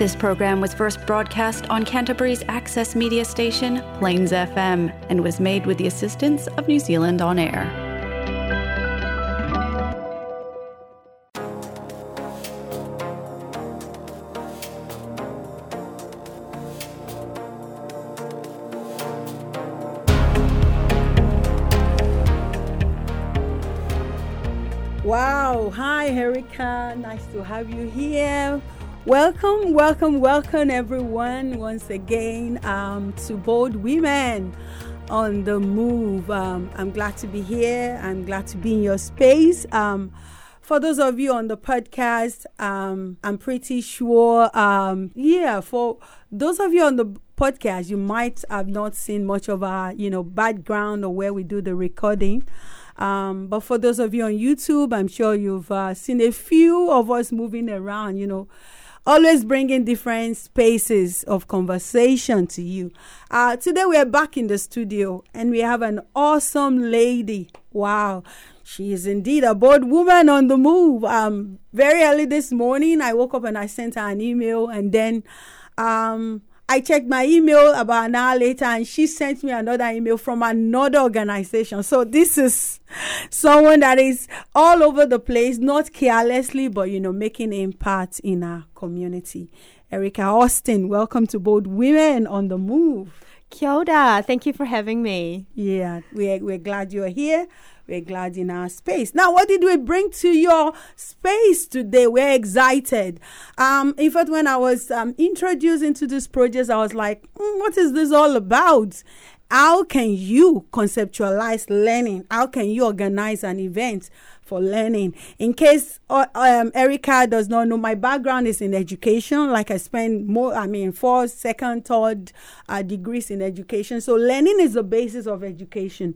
This program was first broadcast on Canterbury's access media station, Plains FM, and was made with the assistance of New Zealand On Air. Wow. Hi, Erica. Nice to have you here. Welcome, welcome, welcome, everyone, once again um, to Bold Women on the Move. Um, I'm glad to be here. I'm glad to be in your space. Um, for those of you on the podcast, um, I'm pretty sure, um, yeah, for those of you on the podcast, you might have not seen much of our, you know, background or where we do the recording. Um, but for those of you on YouTube, I'm sure you've uh, seen a few of us moving around, you know, always bringing different spaces of conversation to you. Uh, today we are back in the studio and we have an awesome lady. Wow. She is indeed a bold woman on the move. Um, very early this morning, I woke up and I sent her an email and then um, I checked my email about an hour later and she sent me another email from another organization. So this is someone that is all over the place, not carelessly, but you know, making impact in our community. Erica Austin, welcome to Bold Women on the Move. Kia ora. Thank you for having me. Yeah, we're, we're glad you're here. We're glad in our space. Now, what did we bring to your space today? We're excited. Um, in fact, when I was um, introduced into this project, I was like, mm, what is this all about? How can you conceptualize learning? How can you organize an event for learning? In case uh, um, Erica does not know, my background is in education. Like I spent more, I mean, four, second, third uh, degrees in education. So learning is the basis of education.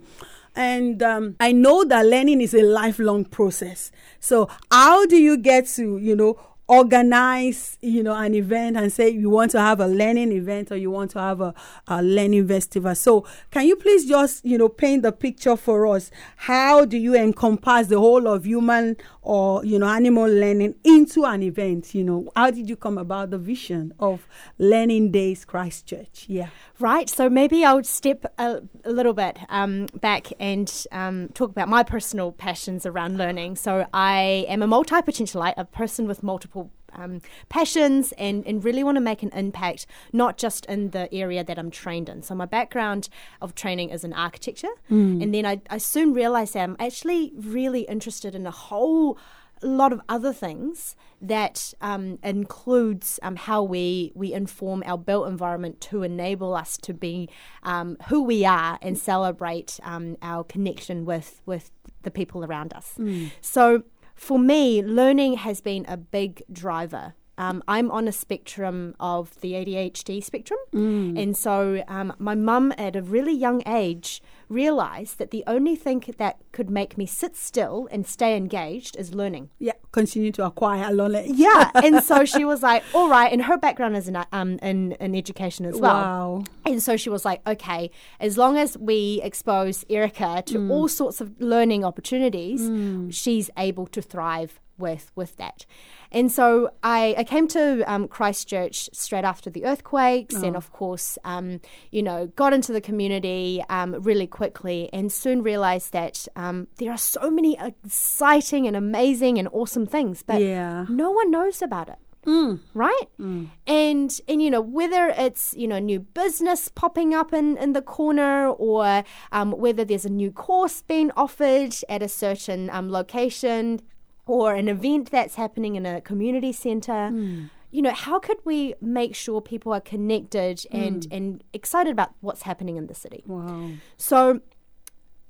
And um, I know that learning is a lifelong process. So, how do you get to, you know, organize you know an event and say you want to have a learning event or you want to have a, a learning festival. So can you please just you know paint the picture for us? How do you encompass the whole of human or you know animal learning into an event? You know how did you come about the vision of learning days christchurch yeah. Right. So maybe I'll step a, a little bit um, back and um, talk about my personal passions around learning. So I am a multi potentialite, a person with multiple um, passions and, and really want to make an impact, not just in the area that I'm trained in. So, my background of training is in architecture. Mm. And then I, I soon realized that I'm actually really interested in a whole lot of other things that um, includes um, how we we inform our built environment to enable us to be um, who we are and celebrate um, our connection with with the people around us. Mm. So for me, learning has been a big driver um, I'm on a spectrum of the ADHD spectrum. Mm. And so um, my mum, at a really young age, realized that the only thing that could make me sit still and stay engaged is learning. Yeah, continue to acquire knowledge. Yeah. and so she was like, all right. And her background is in, um, in, in education as well. Wow. And so she was like, okay, as long as we expose Erica to mm. all sorts of learning opportunities, mm. she's able to thrive with with that. And so I, I came to um, Christchurch straight after the earthquakes, oh. and of course, um, you know, got into the community um, really quickly, and soon realised that um, there are so many exciting and amazing and awesome things, but yeah. no one knows about it. Mm. Right? Mm. And and you know, whether it's, you know, new business popping up in, in the corner or um, whether there's a new course being offered at a certain um, location, or an event that's happening in a community centre. Mm. You know, how could we make sure people are connected and, mm. and excited about what's happening in the city? Wow. So,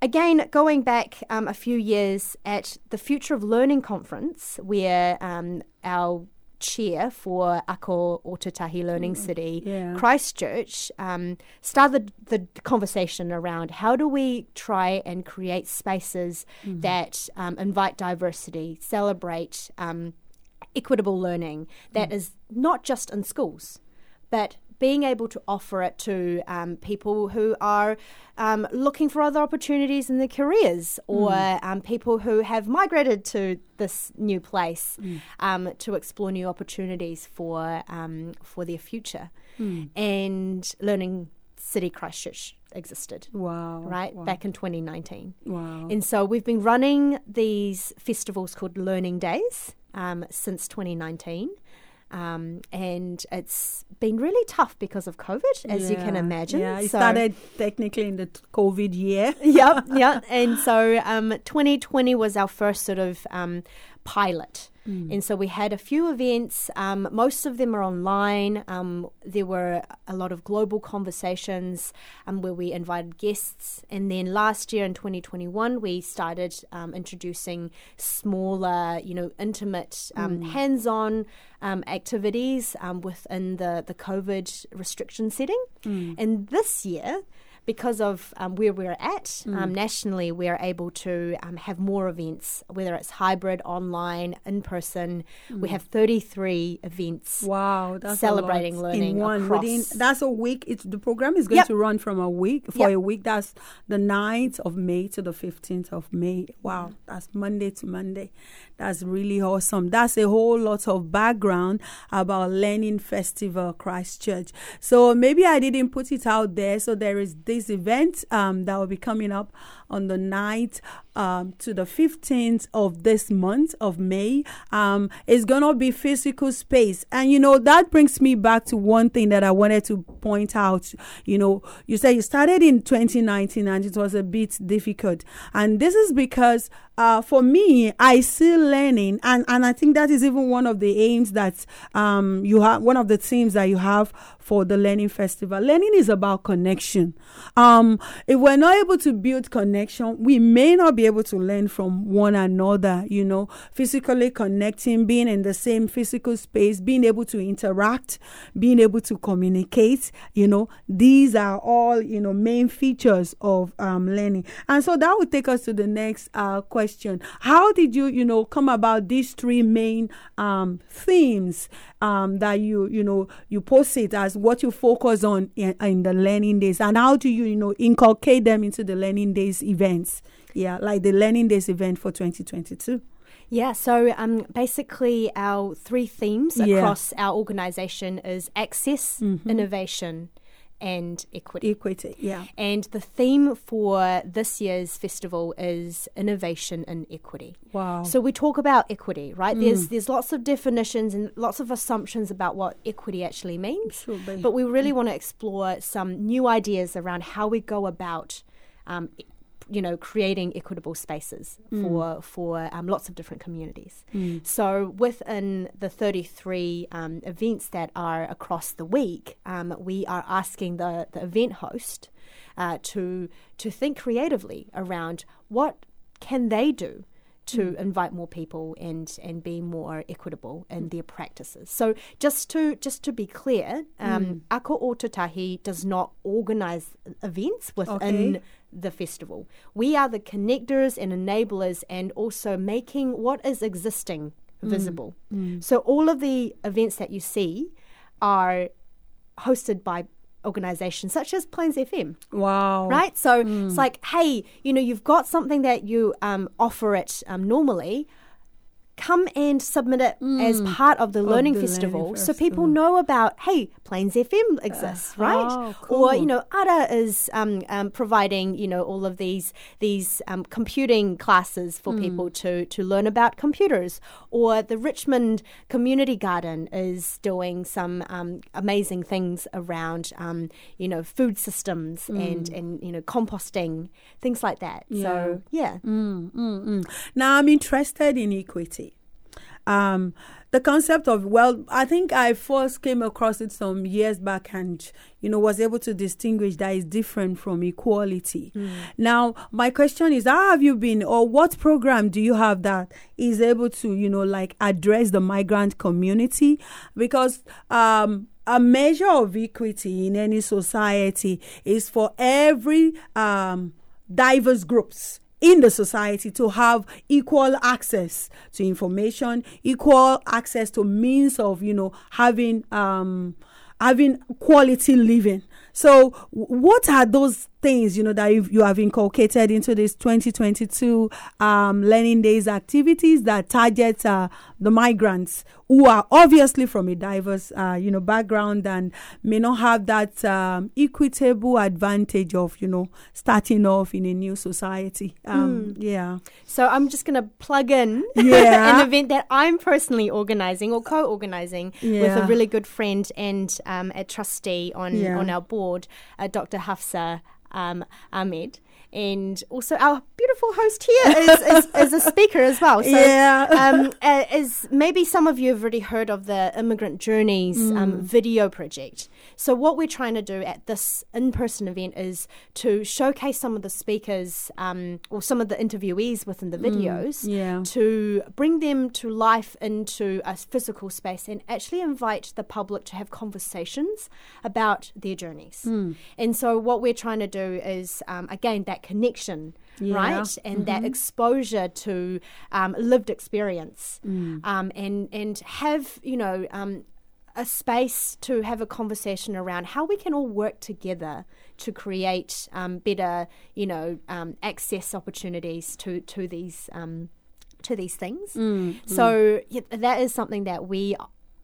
again, going back um, a few years at the Future of Learning conference, where um, our chair for Ako Ōtautahi Learning mm, City, yeah. Christchurch, um, started the conversation around how do we try and create spaces mm. that um, invite diversity, celebrate um, equitable learning that mm. is not just in schools, but being able to offer it to um, people who are um, looking for other opportunities in their careers or um, people who have migrated to this new place um, to explore new opportunities for um, for their future. And Learning City Christchurch existed, Wow. right, Wow. back in 2019. wow. And so we've been running these festivals called Learning Days um, since 2019. Um, and it's been really tough because of COVID, as you can imagine. Yeah, it So- started technically in the COVID year. yep, yeah. And so um, 2020 was our first sort of um, pilot. And so we had a few events. Um, most of them are online. Um, there were a lot of global conversations um, where we invited guests. And then last year in 2021, we started um, introducing smaller, you know, intimate, um, hands-on um, activities um, within the the COVID restriction setting. And this year because of um, where we're at um, nationally, we're able to um, have more events, whether it's hybrid, online, in person. We have 33 events. Wow, that's a Celebrating learning in one across- within. That's a week. It's the program is going Yep. to run from a week for Yep. a week. That's the 9th of May to the fifteenth of May. Wow, that's Monday to Monday. That's really awesome. That's a whole lot of background about Learning Festival Christchurch. So maybe I didn't put it out there. So there is this event um, that will be coming up on the night um, to the 15th of this month of May. Um, it's going to be physical space. And, you know, that brings me back to one thing that I wanted to point out. You know, you said you started in 2019 and it was a bit difficult. And this is because uh, for me, I see learning, and, and I think that is even one of the aims that um, you have, one of the themes that you have for the Learning Festival. Learning is about connection. Um, if we're not able to build connection, we may not be able to learn from one another, you know, physically connecting, being in the same physical space, being able to interact, being able to communicate, you know, these are all, you know, main features of um, learning. And so that would take us to the next uh, question. How did you, you know, come about these three main um, themes um, that you, you know, you post it as what you focus on in, in the learning days? And how do you, you know, inculcate them into the learning days events? Yeah, like the learning days event for 2022. Yeah, so um, basically, our three themes Yeah. across our organization is access, Mm-hmm. innovation, and equity. Equity, yeah. And the theme for this year's festival is innovation and equity. Wow. So we talk about equity, right? There's there's lots of definitions and lots of assumptions about what equity actually means. Sure. But we really want to explore some new ideas around how we go about um, you know, creating equitable spaces for for um, lots of different communities. So within the 33 um, events that are across the week, um, we are asking the, the event host uh, to to think creatively around what can they do to invite more people and and be more equitable in their practices. So just to just to be clear, um, Ako Ōtautahi does not organise events within Okay. The festival. We are the connectors and enablers, and also making what is existing visible. So all of the events that you see are hosted by organizations such as Plains FM wow. right? So it's like, hey, you know, you've got something that you um, offer it um, normally. Come and submit it as part of the Learning the Learning Festival so people know about, hey, Plains FM exists, right? oh, Or, you know, ada is um, um, providing, you know, all of these these um, computing classes for people to, to learn about computers. Or the Richmond Community Garden is doing some um, amazing things around, um, you know, food systems and, and, you know, composting, things like that. So, yeah. Mm, mm, mm. Now I'm interested in equity. Um, the concept of well, I think I first came across it some years back, and you know was able to distinguish that is different from equality. Now my question is, how have you been, or what program do you have that is able to you know like address the migrant community? Because um, a measure of equity in any society is for every um, diverse groups in the society to have equal access to information, equal access to means of, you know, having um, having quality living. So, what are those things you know that you have inculcated into this 2022 um, learning days activities that target uh, the migrants who are obviously from a diverse uh, you know background and may not have that um, equitable advantage of you know starting off in a new society um, mm. yeah so i'm just going to plug in yeah. an event that i'm personally organizing or co-organizing yeah. with a really good friend and um, a trustee on yeah. on our board uh, dr hafsa um, Ahmed. And also, our beautiful host here is, is, is a speaker as well. So, yeah. um, as maybe some of you have already heard of the Immigrant Journeys um, mm. um, video project. So, what we're trying to do at this in person event is to showcase some of the speakers um, or some of the interviewees within the mm, videos mm, yeah. to bring them to life into a physical space and actually invite the public to have conversations about their journeys. Mm. And so, what we're trying to do is, um, again, that connection. Yeah. right? And mm-hmm. that exposure to um, lived experience, mm. um, and and have you know um, a space to have a conversation around how we can all work together to create um, better, you know, um, access opportunities to to these um, to these things. Mm, so yeah, that is something that we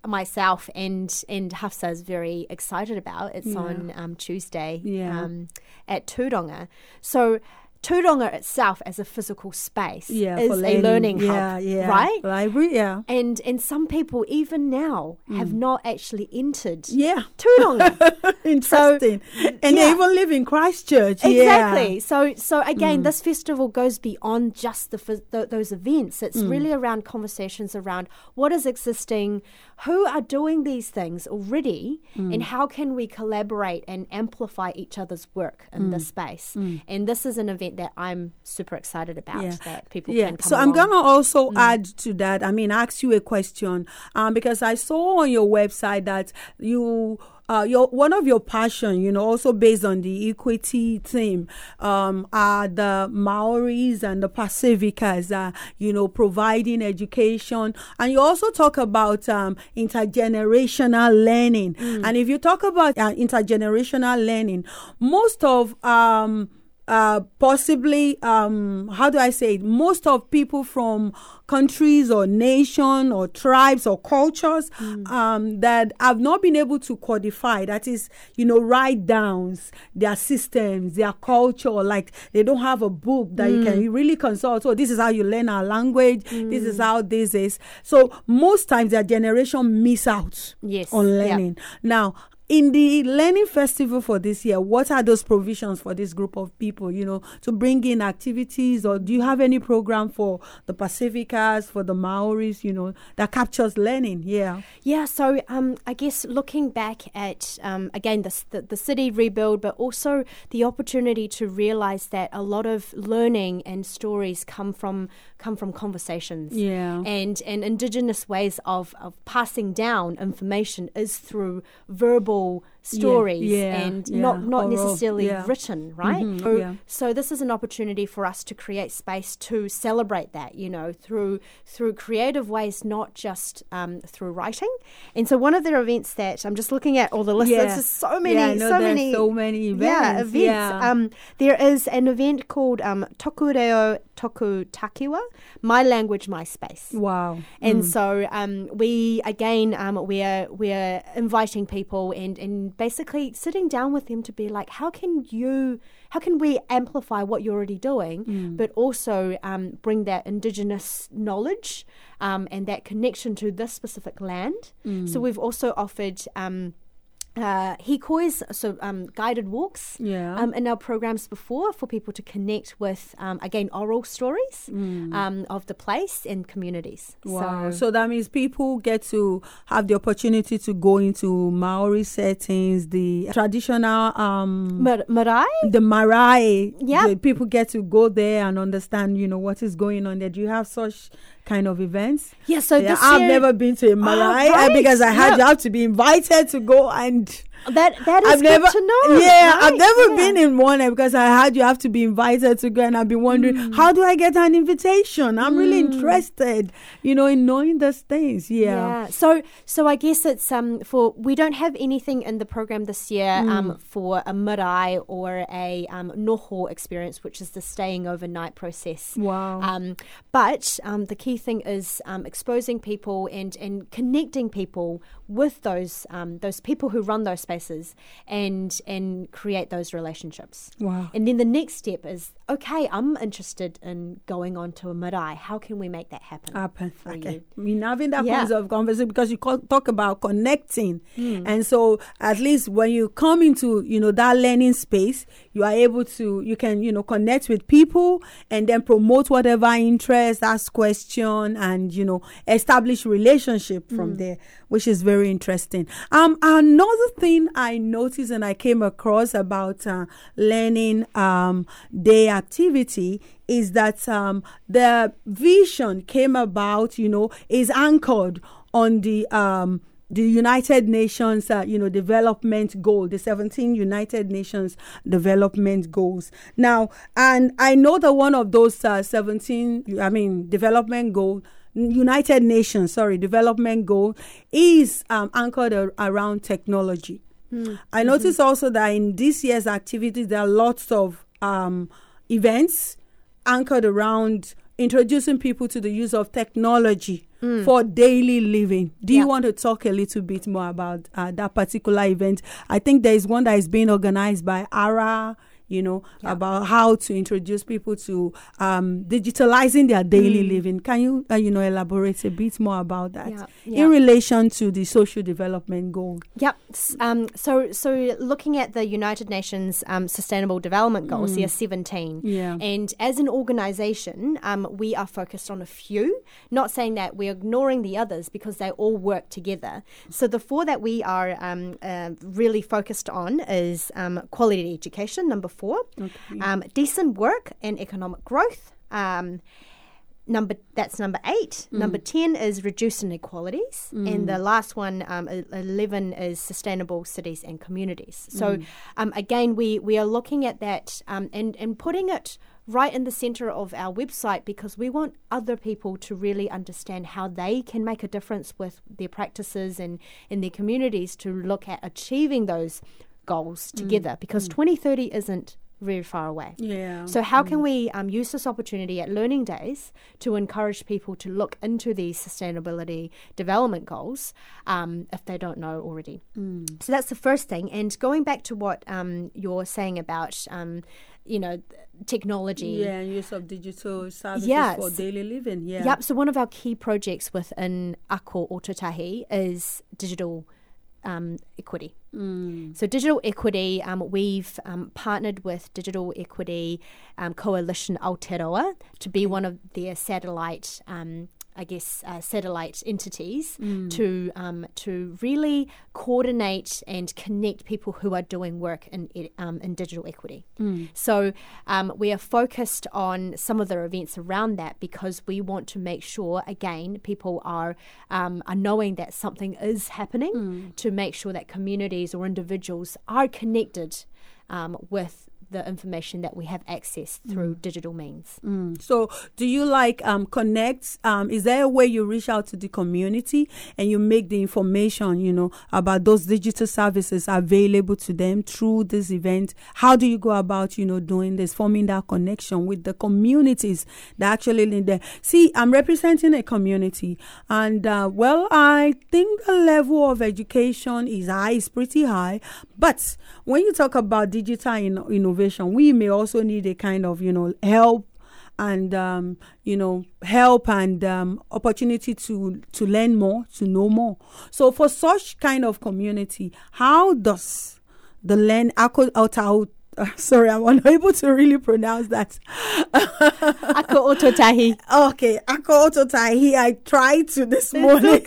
myself and and Hafsa is very excited about. It's yeah. on um, Tuesday yeah. um, at Tūranga. So Tūranga itself as a physical space yeah, is learning. a learning yeah, hub, yeah. right? Library, yeah. And and some people even now Mm. have not actually entered Yeah. Tūranga. Interesting. and yeah. they even live in Christchurch. Exactly. So, so again, Mm. this festival goes beyond just the phys- th- those events. It's Mm. really around conversations around what is existing, who are doing these things already, Mm. and how can we collaborate and amplify each other's work in Mm. this space. And this is an event that I'm super excited about. Yeah. That people Yeah. can come. So I'm gonna also add to that. I mean, ask you a question, um, because I saw on your website that you. Uh, your one of your passion, you know, also based on the equity theme, um, are the Maoris and the Pacificas, uh, you know, providing education, and you also talk about um, intergenerational learning. And if you talk about uh, intergenerational learning, most of um, uh, possibly um, how do I say it? Most of people from countries or nation or tribes or cultures um, that have not been able to codify that is you know write downs their systems their culture like they don't have a book that you can really consult so this is how you learn our language. This is how this is. So most times their generation miss out Yes. on learning. Now in the learning festival for this year what are those provisions for this group of people you know to bring in activities or do you have any program for the pacificas for the maoris you know that captures learning yeah Yeah, so um, I guess looking back at um, again the, the the city rebuild, but also the opportunity to realize that a lot of learning and stories come from come from conversations. Yeah. and and indigenous ways of of passing down information is through verbal all stories yeah, and yeah, not not oral, necessarily yeah. written, right? Mhm, so, yeah. so this is an opportunity for us to create space to celebrate that, you know, through through creative ways, not just um, through writing. And so one of their events that I'm just looking at all the lists. Yeah. There's just so many, Yeah, I so many, so many Yeah, events, events. yeah. Um, there is an event called um, Tokureo Toku Takiwa, My Language, My Space. wow And so um, we again um, we're we're inviting people and, and basically sitting down with them to be like, how can you how can we amplify what you're already doing, but also um, bring that indigenous knowledge um, and that connection to this specific land. So we've also offered. Um, uh, hikois, so um, guided walks, Yeah. um, in our programs before for people to connect with, um, again, oral stories um, of the place and communities. Wow. So, So that means people get to have the opportunity to go into Maori settings, the traditional um Mar- marae? the marae. Yeah. people get to go there and understand, you know, what is going on there. Do you have such kind of events? Yeah, so yeah, this I've year- never been to a marae uh, right. because I had you have to be invited to go and end. That that is I've never, good to know. Yeah, I've never Yeah. been in one because I heard you have to be invited to go, and I've been wondering Mm. how do I get an invitation? I'm really interested, you know, in knowing those things. Yeah. Yeah. So so I guess it's um for we don't have anything in the program this year Mm. um for a marae or a um noho experience, which is the staying overnight process. Wow. Um, but um, the key thing is um, exposing people and, and connecting people with those um, those people who run those spaces and and create those relationships. Wow. And then the next step is okay. I'm interested in going on to a marae. How can we make that happen? happen. Okay. you. I mean, having that Yeah. kinds of conversation because you talk about connecting, Hmm. and so at least when you come into you know that learning space, you are able to you can you know connect with people and then promote whatever interest, ask question, and you know establish relationship from there, which is very interesting. Um, another thing I noticed and I came across about uh, learning um day activity is that um, the vision came about, you know, is anchored on the um, the United Nations, uh, you know, development goal, the 17 United Nations development goals. Now, and I know that one of those uh, 17, I mean, development goal. United Nations, sorry, development goal is um, anchored a- around technology. I noticed also that in this year's activities, there are lots of um, events anchored around introducing people to the use of technology for daily living. Do you want to talk a little bit more about uh, that particular event? I think there is one that is being organized by ARA. You know Yeah. about how to introduce people to um, digitalizing their daily living. Can you, uh, you know, elaborate a bit more about that Yeah, yeah. in relation to the social development goal? Yep. Um, so, so looking at the United Nations um, Sustainable Development Goals, there are 17. Yeah. And as an organization, um, we are focused on a few, not saying that we're ignoring the others because they all work together. So, the four that we are um, uh, really focused on is um, quality education, number four, um, decent work and economic growth. Um, number that's number eight. Number ten is reduce inequalities, and the last one, um, eleven, is sustainable cities and communities. So um, again, we we are looking at that um, and and putting it right in the center of our website because we want other people to really understand how they can make a difference with their practices and in their communities to look at achieving those goals together. Because 2030 isn't very far away. Yeah. So, how can we um, use this opportunity at Learning Days to encourage people to look into these sustainability development goals um, if they don't know already? So, that's the first thing. And going back to what um, you're saying about, um, you know, technology. Yeah, and use of digital services Yes. for daily living. Yeah. Yep. So, one of our key projects within Ako Ōtautahi is digital um, equity. So, digital equity, um, we've um, partnered with Digital Equity um, Coalition Aotearoa to be one of their satellite. I guess uh, satellite entities to um, to really coordinate and connect people who are doing work in um, in digital equity. So um, we are focused on some of the events around that because we want to make sure again people are um, are knowing that something is happening to make sure that communities or individuals are connected um, with the information that we have access through digital means. Mm. So, do you like um, connect? Um, is there a way you reach out to the community and you make the information, you know, about those digital services available to them through this event? How do you go about, you know, doing this, forming that connection with the communities that actually live there? See, I'm representing a community, and uh, well, I think the level of education is high, is pretty high. But when you talk about digital in- innovation, we may also need a kind of, you know, help and um, you know help and um, opportunity to to learn more to know more. So for such kind of community how does the learn sorry i'm unable to really pronounce that. Ako Ototahi. okay Ako Ototahi, i tried to this morning.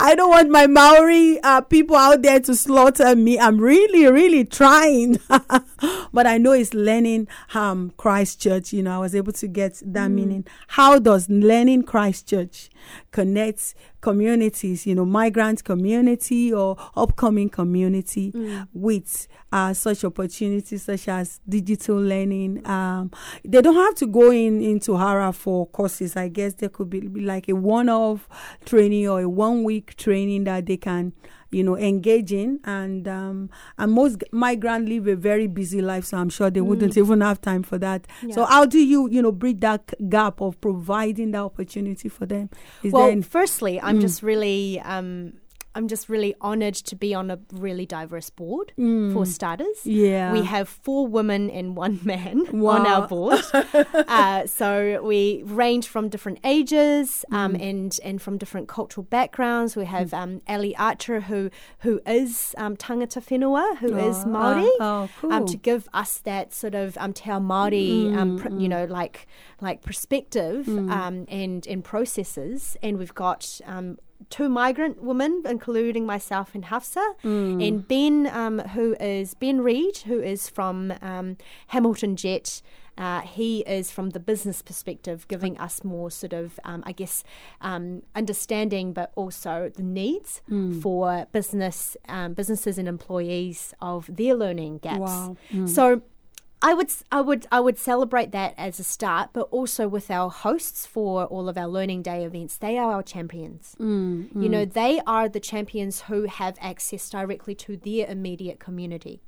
i don't want my maori uh, people out there to slaughter me. I'm really really trying. But i know it's learning um christ church. You know i was able to get that meaning. How does learning christ church connect communities, you know, migrant community or upcoming community Mm. with uh, such opportunities such as digital learning. Um, they don't have to go in into Ara for courses. I guess there could be, be like a one-off training or a one-week training that they can you know engaging. and um and most migrants live a very busy life so i'm sure they wouldn't even have time for that so how do you you know bridge that gap of providing that opportunity for them is well, firstly, I'm Mm. just really, um, I'm just really honoured to be on a really diverse board. Mm. For starters, yeah we have four women and one man on our board. uh, so we range from different ages um, Mm. and and from different cultural backgrounds. We have um, Ellie Archer, who who is um, tangata whenua, who is Oh, Maori. uh, oh cool um, to give us that sort of um, te ao Māori, um, Mm, pr- mm. you know, like like perspective Mm. um, and and processes. And we've got um, two migrant women, including myself and Hafsa, Mm. and Ben, um, who is Ben Reed, who is from um, Hamilton Jet. Uh, he is from the business perspective, giving us more sort of, um, I guess, um, understanding, but also the needs Mm. for business um, businesses and employees of their learning gaps. wow Mm. So I would I would I would celebrate that as a start, but also with our hosts for all of our learning day events. They are our champions. Mm, You mm. know, they are the champions who have access directly to their immediate community.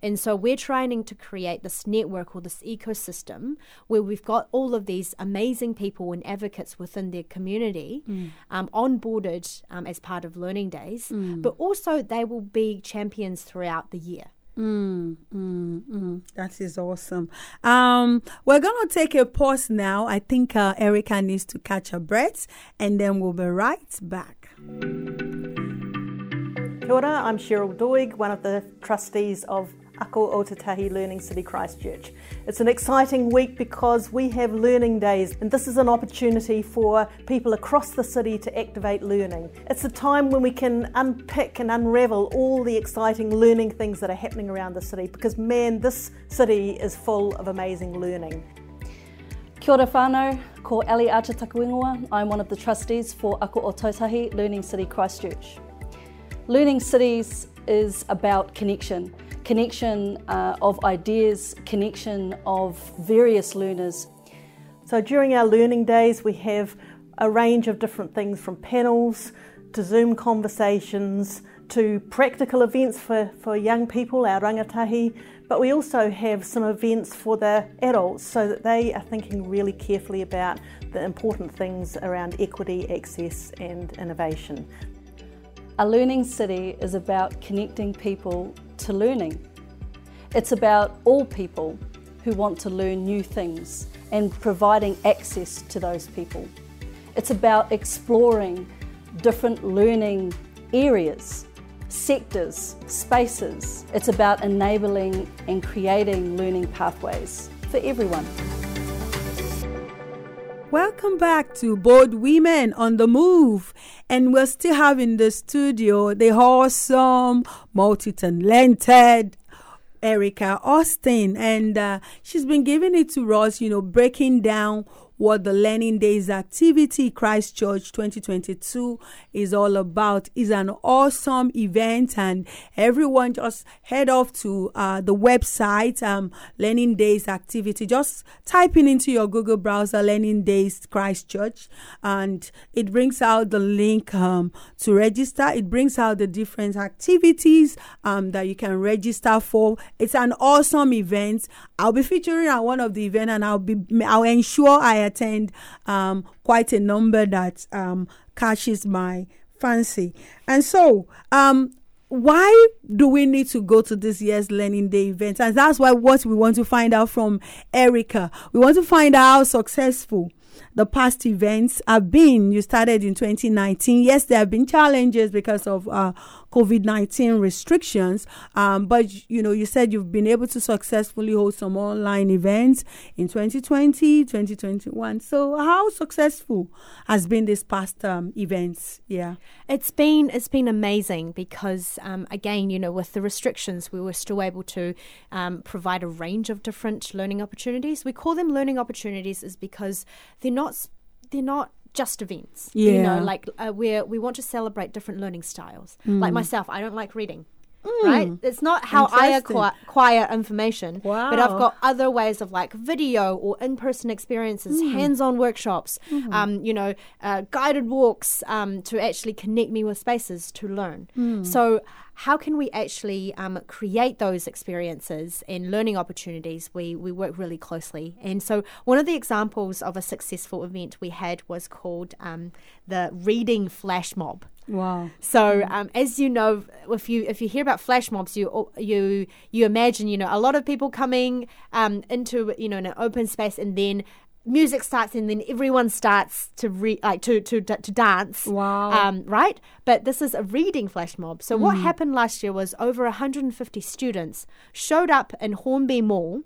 And so we're trying to create this network or this ecosystem where we've got all of these amazing people and advocates within their community Mm. um, onboarded um, as part of learning days, Mm. but also they will be champions throughout the year. Mm, mm, mm. That is awesome. Um, we're gonna take a pause now. I think uh, Erica needs to catch her breath, and then we'll be right back. Kia ora, I'm Cheryl Doig, one of the trustees of Ako Ōtautahi Learning City Christchurch. It's an exciting week because we have learning days, and this is an opportunity for people across the city to activate learning. It's a time when we can unpick and unravel all the exciting learning things that are happening around the city because, man, this city is full of amazing learning. Kia ora whānau, ko Ali Archer. I'm one of the trustees for Ako Ōtautahi Learning City Christchurch. Learning Cities is about connection, connection uh, of ideas, connection of various learners. So during our learning days, we have a range of different things from panels to Zoom conversations to practical events for, for young people, our rangatahi, but we also have some events for the adults so that they are thinking really carefully about the important things around equity, access, and innovation. A learning city is about connecting people to learning. It's about all people who want to learn new things and providing access to those people. It's about exploring different learning areas, sectors, spaces. It's about enabling and creating learning pathways for everyone. Welcome back to Bold Women on the Move. And we're still having the studio the awesome, multi talented Erica Austin. And uh, she's been giving it to us, you know, breaking down what the Learning Days activity Christchurch 2022 is all about. is an awesome event, and everyone just head off to uh, the website um, Learning Days activity. Just typing into your Google browser Learning Days Christchurch, and it brings out the link um, to register. It brings out the different activities um, that you can register for. It's an awesome event. I'll be featuring at one of the event, and I'll be I'll ensure I attend um, quite a number that um, catches my fancy. And so, um, why do we need to go to this year's Learning Day event? And that's why what we want to find out from Erica. We want to find out how successful the past events have been. You started in 2019. Yes, there have been challenges because of uh, COVID 19 restrictions, um, but you know, you said you've been able to successfully hold some online events in 2020, 2021. So, how successful has been this past um, events? Yeah. It's been it's been amazing because um, again, you know, with the restrictions, we were still able to um, provide a range of different learning opportunities. We call them learning opportunities, is because they're not they're not just events. You know, like uh, we we want to celebrate different learning styles. Mm. Like myself, I don't like reading. Right? It's not how I acquire, acquire information, but I've got other ways of like video or in-person experiences, Mm. hands-on workshops, Mm-hmm. um, you know, uh, guided walks um, to actually connect me with spaces to learn. Mm. So, how can we actually um, create those experiences and learning opportunities? We we work really closely, and so one of the examples of a successful event we had was called um, the Reading Flash Mob. Wow. So, um, as you know, if you if you hear about flash mobs, you you you imagine you know a lot of people coming um, into you know an open space, and then music starts, and then everyone starts to re- like to to to dance. Wow. Um, right, but this is a reading flash mob. So what happened last year was over 150 students showed up in Hornby Mall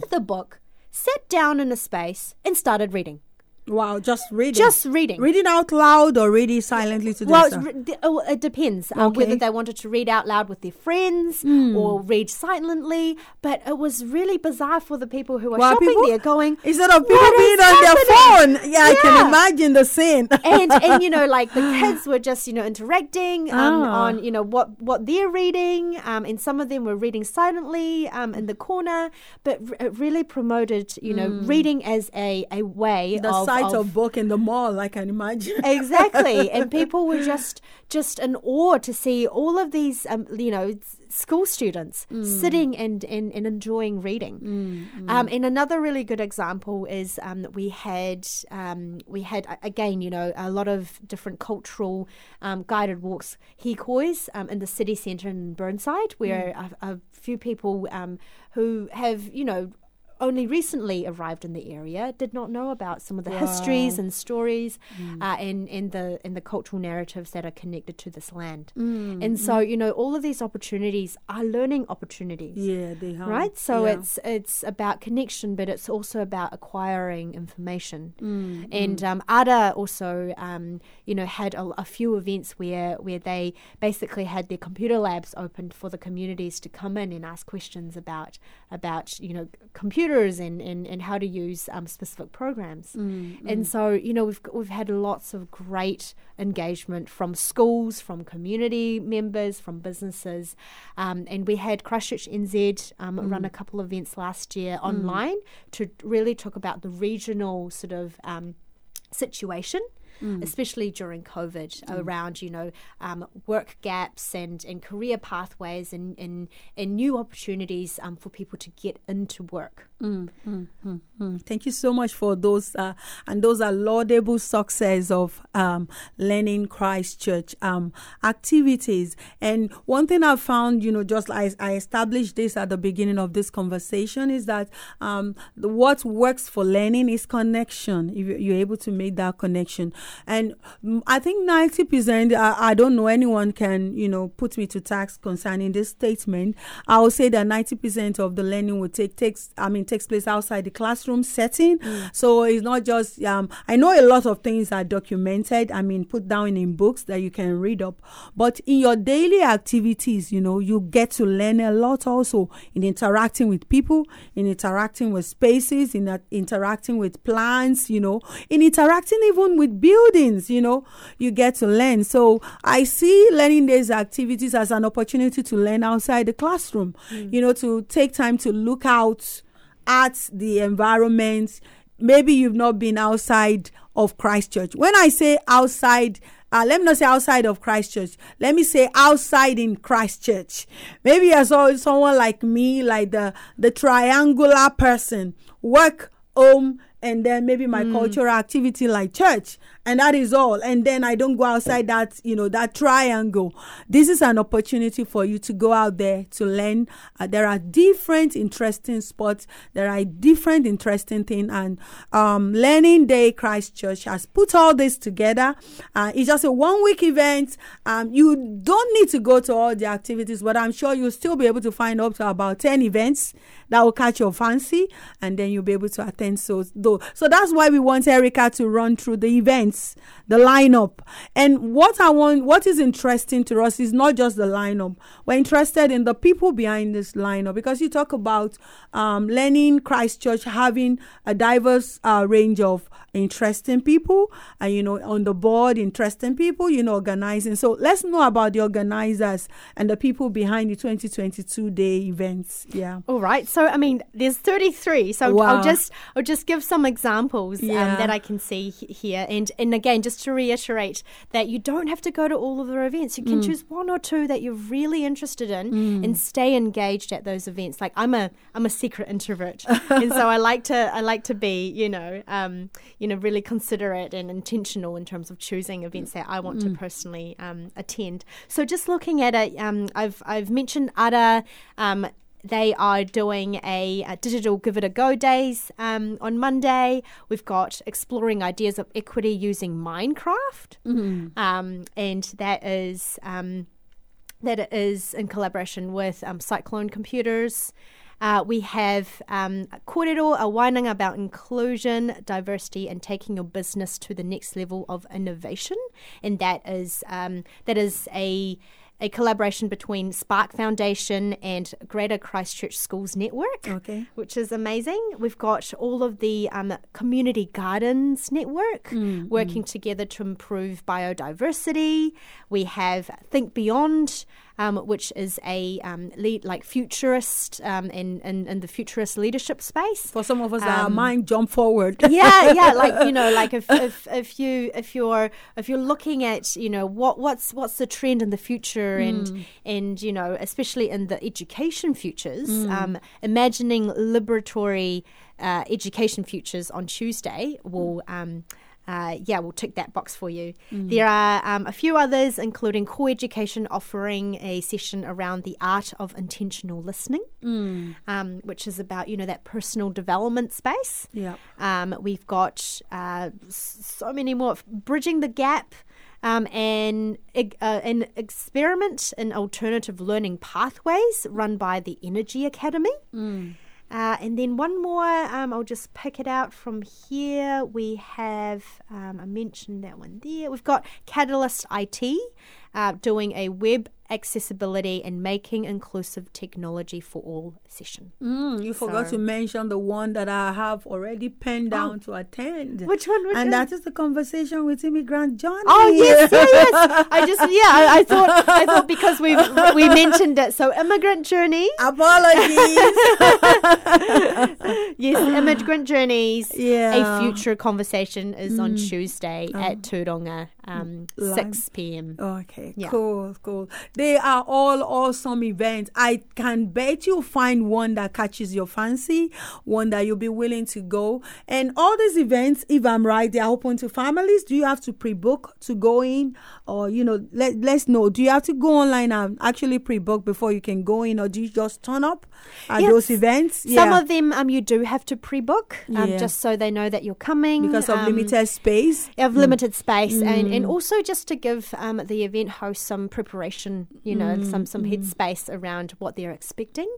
with a book, sat down in a space, and started reading. Wow. Just reading. Just reading. reading out loud or reading silently to Well, re- oh, it depends uh, Okay. Hmm. whether they wanted to read out loud with their friends or read silently. But it was really bizarre for the people who were Wow, shopping people- there, going Instead of people being on their phone, yeah, I can imagine the scene. and and you know like the kids were just you know interacting um, Ah. on you know what what they're reading um, and some of them were reading silently um, in the corner but r- it really promoted you know reading as a a way Hmm. the of, sight of of book in the mall, I can imagine. exactly. And people were just just in awe to see all of these um, you know school students sitting and, and, and enjoying reading. Um, and another really good example is um, that we had um, we had again you know a lot of different cultural um, guided walks hikois um, in the city centre in Burnside where a, a few people um, who have you know only recently arrived in the area did not know about some of the histories and stories uh, and, and the and the cultural narratives that are connected to this land. and so, you know, all of these opportunities are learning opportunities. Yeah, they have. Right, so Yeah. it's it's about connection, but it's also about acquiring information. And um, Ada also, um, you know, had a, a few events where where they basically had their computer labs opened for the communities to come in and ask questions about about you know computers and, and, and how to use um, specific programs. And so you know we've we've had lots of great engagement from schools, from community members, from businesses, um, and we had Christchurch NZ um, run a couple of events last year online to really talk about the regional sort of um, situation. Especially during COVID, around you know um, work gaps and, and career pathways and, and, and new opportunities um, for people to get into work. Mm, Thank you so much for those, uh, and those are laudable success of um, learning Christ Church um, activities. And one thing I found, you know, just like I established this at the beginning of this conversation, is that um, the, what works for learning is connection. If you- you're able to make that connection, and mm, I think ninety percent. I, I don't know anyone can, you know, put me to tax concerning this statement. I will say that ninety percent of the learning will take takes. I mean, takes place outside the classroom setting. Mm. So it's not just. Um, I know a lot of things are documented. I mean, put down in books that you can read up. But in your daily activities, you know, you get to learn a lot also in interacting with people, in interacting with spaces, in that interacting with plants. You know, in interacting even with buildings. You know, you get to learn. So I see learning days activities as an opportunity to learn outside the classroom. Mm. You know, to take time to look out at the environment. Maybe you've not been outside of Christchurch. When I say outside, uh, let me not say outside of Christchurch. Let me say outside in Christchurch. Maybe I saw someone like me, like the the triangular person, work, home, and then maybe my cultural activity like church and that is all. And then i don't go outside that you know that triangle. This is an opportunity for you to go out there to learn. Uh, there are different interesting spots there are different interesting things. And um, learning day christ church has put all this together. Uh, it's just a one week event. Um, you don't need to go to all the activities but i'm sure you'll still be able to find up to about 10 events that will catch your fancy and then you'll be able to attend. So though so that's why we want erica to run through the events the lineup. And what i want what is interesting to us is not just the lineup. We're interested in the people behind this lineup because you talk about um, learning christ church having a diverse uh, range of interesting people, and you know, on the board, interesting people, you know, organizing. So let's know about the organizers and the people behind the 2022 day events. Yeah. All right. So I mean, there's 33. So Wow. I'll just I'll just give some examples Yeah. um, that I can see here, and and again, just to reiterate that you don't have to go to all of their events. You Mm. can choose one or two that you're really interested in, and stay engaged at those events. Like I'm a I'm a secret introvert, and so I like to I like to be you know um, you know really considerate and intentional in terms of choosing events that I want to personally um, attend. So just looking at it, um, I've I've mentioned Ara. Um, they are doing a, a digital give it a go days um, on Monday. We've got exploring ideas of equity using Minecraft, um, and that is um, that is in collaboration with um, Cyclone Computers. Uh, we have um, Kōrero, a wānanga about inclusion, diversity, and taking your business to the next level of innovation. And that is um, that is a a collaboration between Spark Foundation and Greater Christchurch Schools Network Okay. which is amazing. We've got all of the um, community gardens network working together to improve biodiversity. We have Think Beyond, um, which is a um, lead like futurist um, in, in in the futurist leadership space. For some of us, our Um, mind jump forward. yeah, yeah, like you know, like if, if if you if you're if you're looking at you know what what's what's the trend in the future and and you know especially in the education futures, um, imagining liberatory uh, education futures on Tuesday will. Um, uh, yeah, we'll tick that box for you. There are um, a few others, including Core Education offering a session around the art of intentional listening, um, which is about you know that personal development space. Yeah. Um, we've got uh, so many more. Bridging the Gap, um, and uh, an experiment in alternative learning pathways run by the Energy Academy. Uh, and then one more, um, I'll just pick it out from here. We have, um, I mentioned that one there. We've got Catalyst IT uh, doing a web accessibility and making inclusive technology for all session. Mm, you forgot to mention the one that I have already penned down to attend. Which one? Which and one? that is the conversation with immigrant Johnny. Oh yes, yes, yes. I just yeah, I, I thought I thought because we we mentioned it. So immigrant journey, Apologies. yes, immigrant journeys. Yeah. A future conversation is on Tuesday at Tūranga, um, Lime. six p.m. Okay, Yeah. cool, cool. They are all awesome events. I can bet you'll find one that catches your fancy, one that you'll be willing to go. And all these events, if I'm right, they are open to families. Do you have to pre-book to go in, or you know, let let's know. Do you have to go online and actually pre-book before you can go in, or do you just turn up at Yes. those events? Some of them um you do have to pre-book um, Yeah. just so they know that you're coming because of um, limited space. of limited space and, and also just to give um, the event host some preparation you know some some headspace around what they're expecting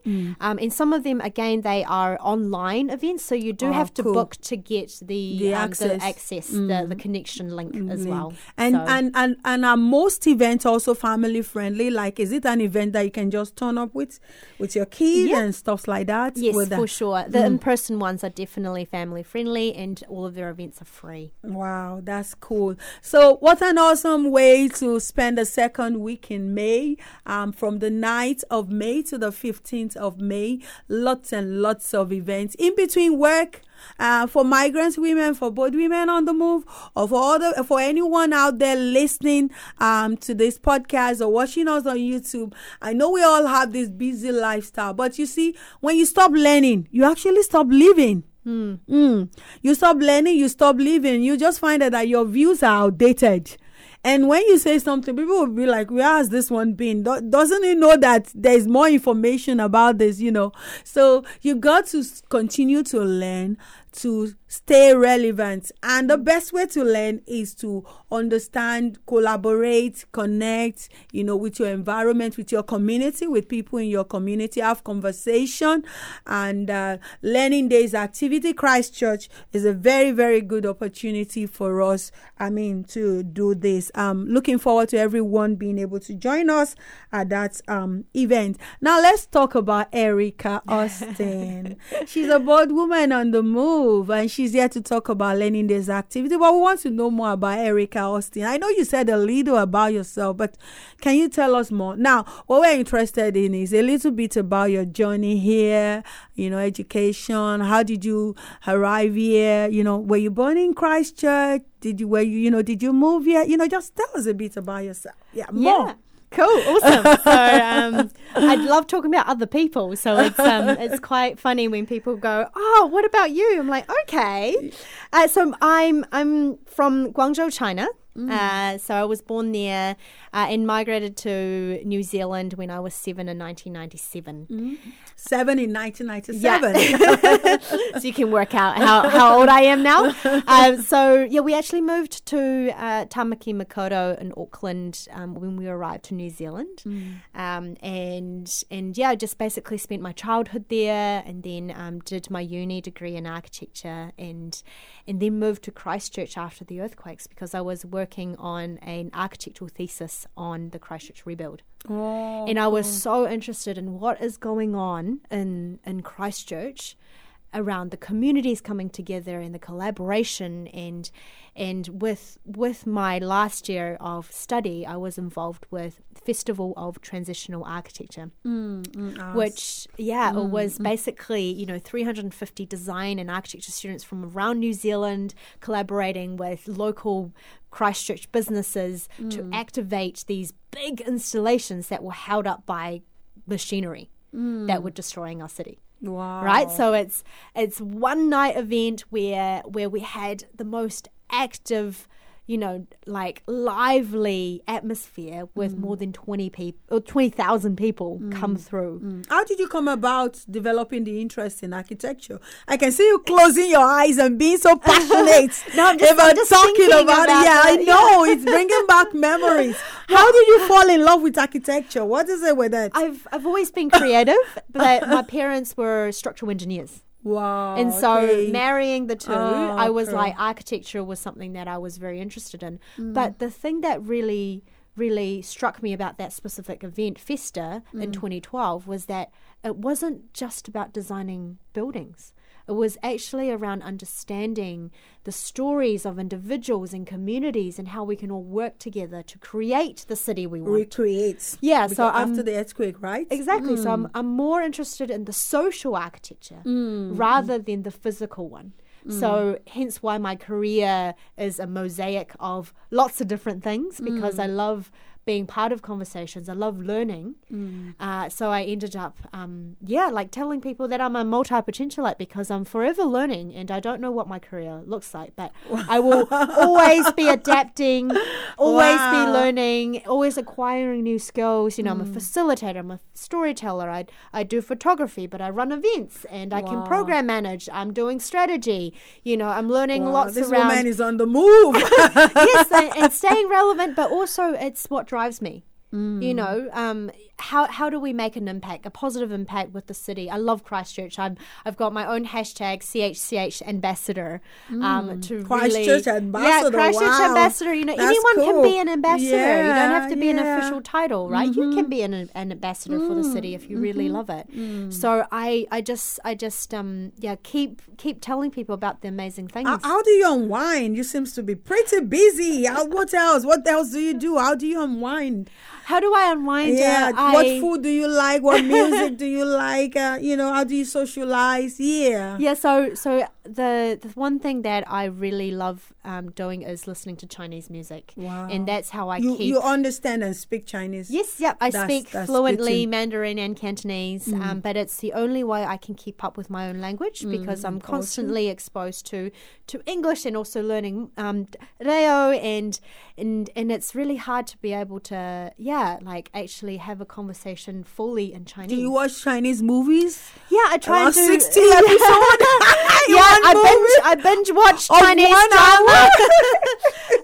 um, and some of them again they are online events so you do Oh, have to cool. book to get the The um, access. the, access the, the connection link as well And So- and and and are most events also family friendly? Like, is it an event that you can just turn up with with your kid Yeah. and stuff like that? Yes, With for sure. The in-person ones are definitely family friendly, and all of their events are free. Wow, that's cool. So, what an awesome way to spend the second week in May, um, from the 9th of May to the 15th of May. Lots and lots of events in between work. Uh, for migrants women, for bold women on the move, or for other, for anyone out there listening um, to this podcast or watching us on YouTube. I know we all have this busy lifestyle, but you see, when you stop learning, you actually stop living. Mm. You stop learning, you stop living, you just find out that your views are outdated. And when you say something, people will be like, Where has this one been? Do- doesn't he know that there's more information about this, you know? So you got to continue to learn to stay relevant. And the best way to learn is to understand, collaborate, connect, you know, with your environment, with your community, with people in your community, have conversation. And uh, Learning Days activity, Christchurch, is a very, very good opportunity for us, I mean, to do this. I'm looking forward to everyone being able to join us at that um, event. Now, let's talk about Erica Austin. She's a bold woman on the move, and she she's here to talk about Learning this activity, but we want to know more about Erica Austin. I know you said a little about yourself, but can you tell us more? Now, what we're interested in is a little bit about your journey here, you know, education. How did you arrive here? You know, were you born in Christchurch? Did you, were you, you know, did you move here? You know, just tell us a bit about yourself. Yeah, more. Yeah. Cool, awesome. so um, I love talking about other people. So it's um, it's quite funny when people go, "Oh, what about you?" I'm like, "Okay." Uh, so I'm I'm from Guangzhou, China. Uh, so I was born there uh, and migrated to New Zealand when I was seven in 1997. Seven in 1997. so you can work out how, how old I am now. Um, so yeah, we actually moved to uh, Tāmaki Makaurau in Auckland um, when we arrived to New Zealand, um, and and yeah, I just basically spent my childhood there, and then um, did my uni degree in architecture, and and then moved to Christchurch after the earthquakes because I was working on an architectural thesis on the Christchurch rebuild. oh, And I was so interested in what is going on in in Christchurch around the communities coming together and the collaboration. And and with with my last year of study I was involved with Festival of Transitional Architecture mm, mm, which yeah it mm, was basically you know 350 design and architecture students from around New Zealand collaborating with local Christchurch businesses to activate these big installations that were held up by machinery that were destroying our city wow. right so it's it's one night event where where we had the most active you know like lively atmosphere with more mm. than 20 people or 20,000 people come through mm. How did you come about developing the interest in architecture? I can see you closing your eyes and being so passionate No, I'm just- about I'm just talking about, about it. Yeah, I know. It's bringing back memories. How did you fall in love with architecture? What is it with that? I've I've always been creative but my parents were structural engineers wow. And so okay. marrying the two, Oh, I was okay. like architecture was something that I was very interested in. Mm. But the thing that really really struck me about that specific event Festa Mm. in 2012 was that it wasn't just about designing buildings. It was actually around understanding the stories of individuals and communities and how we can all work together to create the city we want. recreate. Yeah, so Because I'm- after the earthquake, right? Exactly. So Mm. I'm, I'm more interested in the social architecture rather than the physical one. Mm. So hence why my career is a mosaic of lots of different things because Mm. I love being part of conversations. I love learning. Mm. Uh, so I ended up, um, yeah, like telling people that I'm a multi potentialite because I'm forever learning and I don't know what my career looks like, but I will always be adapting, always Wow. be learning, always acquiring new skills. You know, I'm a facilitator, I'm a storyteller. I I do photography, but I run events and I can program manage. I'm doing strategy. You know, I'm learning Wow, lots this around woman is on the move. yes, and, and staying relevant, but also it's what drives me. You know, um, how how do we make an impact, a positive impact with the city? I love Christchurch. I'm I've got my own hashtag CHCH ambassador um, to Christchurch really, ambassador, Yeah, Christchurch wow. ambassador. You know, That's anyone can be an ambassador. you don't have to be an official title, right? You can be an, an ambassador for the city if you really love it. So I I just I just um yeah keep keep telling people about the amazing things. How, how do you unwind? You seems to be pretty busy. What else? What else do you do? How do you unwind? How do I unwind? Yeah. Uh, what food do you like? What music do you like? Uh, you know, how do you socialize? Yeah. Yeah, so so the the one thing that I really love um, doing is listening to Chinese music. Wow. And that's how I You keep you understand and speak Chinese? Yes, yep. I That's- speak that's fluently. Mm. Mandarin and Cantonese, um, but it's the only way I can keep up with my own language Mm, because I'm constantly exposed to to English and also learning um, Reo and and and it's really hard to be able to yeah like actually have a conversation fully in Chinese. Do you watch Chinese movies? yeah, I try to 60 episodes? yeah, I binge I binge watch Chinese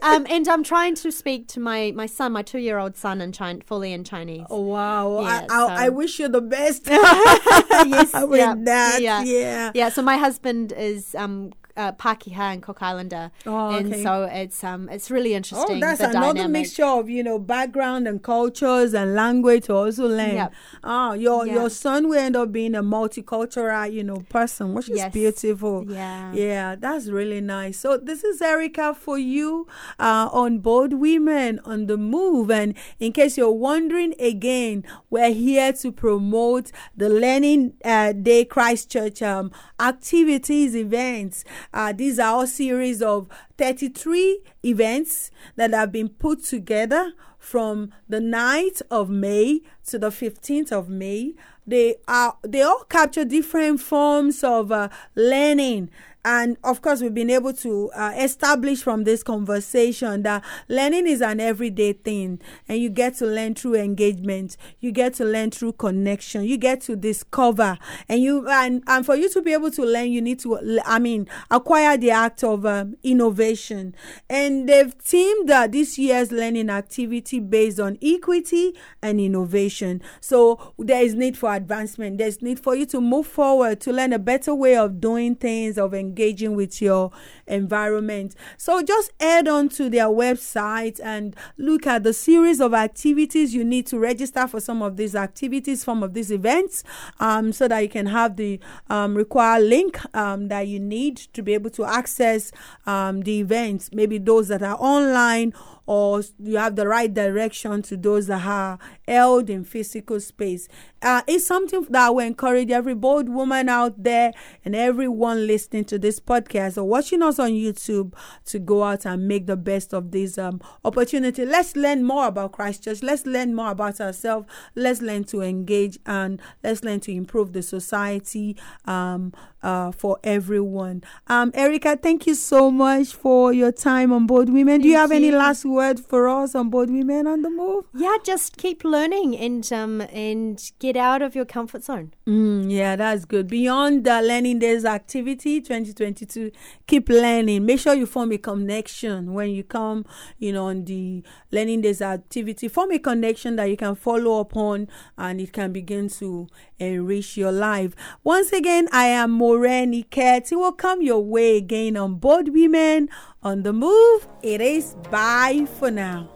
drama. um, and I'm trying to speak to my, my son, my two year old son, in Chin- fully in Chinese. Oh, wow. Yeah, I, I, so- I wish you the best yes, with yeah, that. yeah. Yeah. Yeah, so my husband is um uh, Pākehā and Cook Islander, Oh, and so it's um it's really interesting. Oh, that's the another dynamic. mixture of you know background and cultures and language to also learn. Yep. Ah, your Yeah. your son will end up being a multicultural you know person, which is Yes. beautiful. Yeah. yeah, that's really nice. So this is Erica for you uh, on Bold Women on the Move, and in case you're wondering again, we're here to promote the Learning uh, Day Christchurch um, activities events. Uh, these are all series of 33 events that have been put together from the 9th of May to the 15th of May. They are they all capture different forms of uh, learning and of course we've been able to uh, establish from this conversation that learning is an everyday thing. And you get to learn through engagement. You get to learn through connection. You get to discover. And you and, and for you to be able to learn you need to i mean acquire the act of um, innovation. And they've teamed uh, this year's learning activity based on equity and innovation. So there is need for advancement. There's need for you to move forward to learn a better way of doing things of engaging with your environment so just head on to their website and look at the series of activities you need to register for some of these activities some of these events um, so that you can have the um, required link um, that you need to be able to access um, the events maybe those that are online or you have the right direction to those that are held in physical space. Uh, it's something that will encourage every bold woman out there and everyone listening to this podcast or watching us on YouTube to go out and make the best of this um, opportunity. Let's learn more about Christchurch. Let's learn more about ourselves. Let's learn to engage and let's learn to improve the society um, uh, for everyone. Um, Erica, thank you so much for your time on Bold Women. Do you Thank have any last word for us on Bold Women on the Move? Yeah, just keep learning and um and get out of your comfort zone. Mm, yeah, that's good. Beyond the Learning Days activity 2022, keep learning. Make sure you form a connection when you come, you know, on the Learning Days activity. Form a connection that you can follow up on and it can begin to enrich your life. Once again, I am Morenike Iket. It will come your way again on Bold Women on the Move. It is bye for now.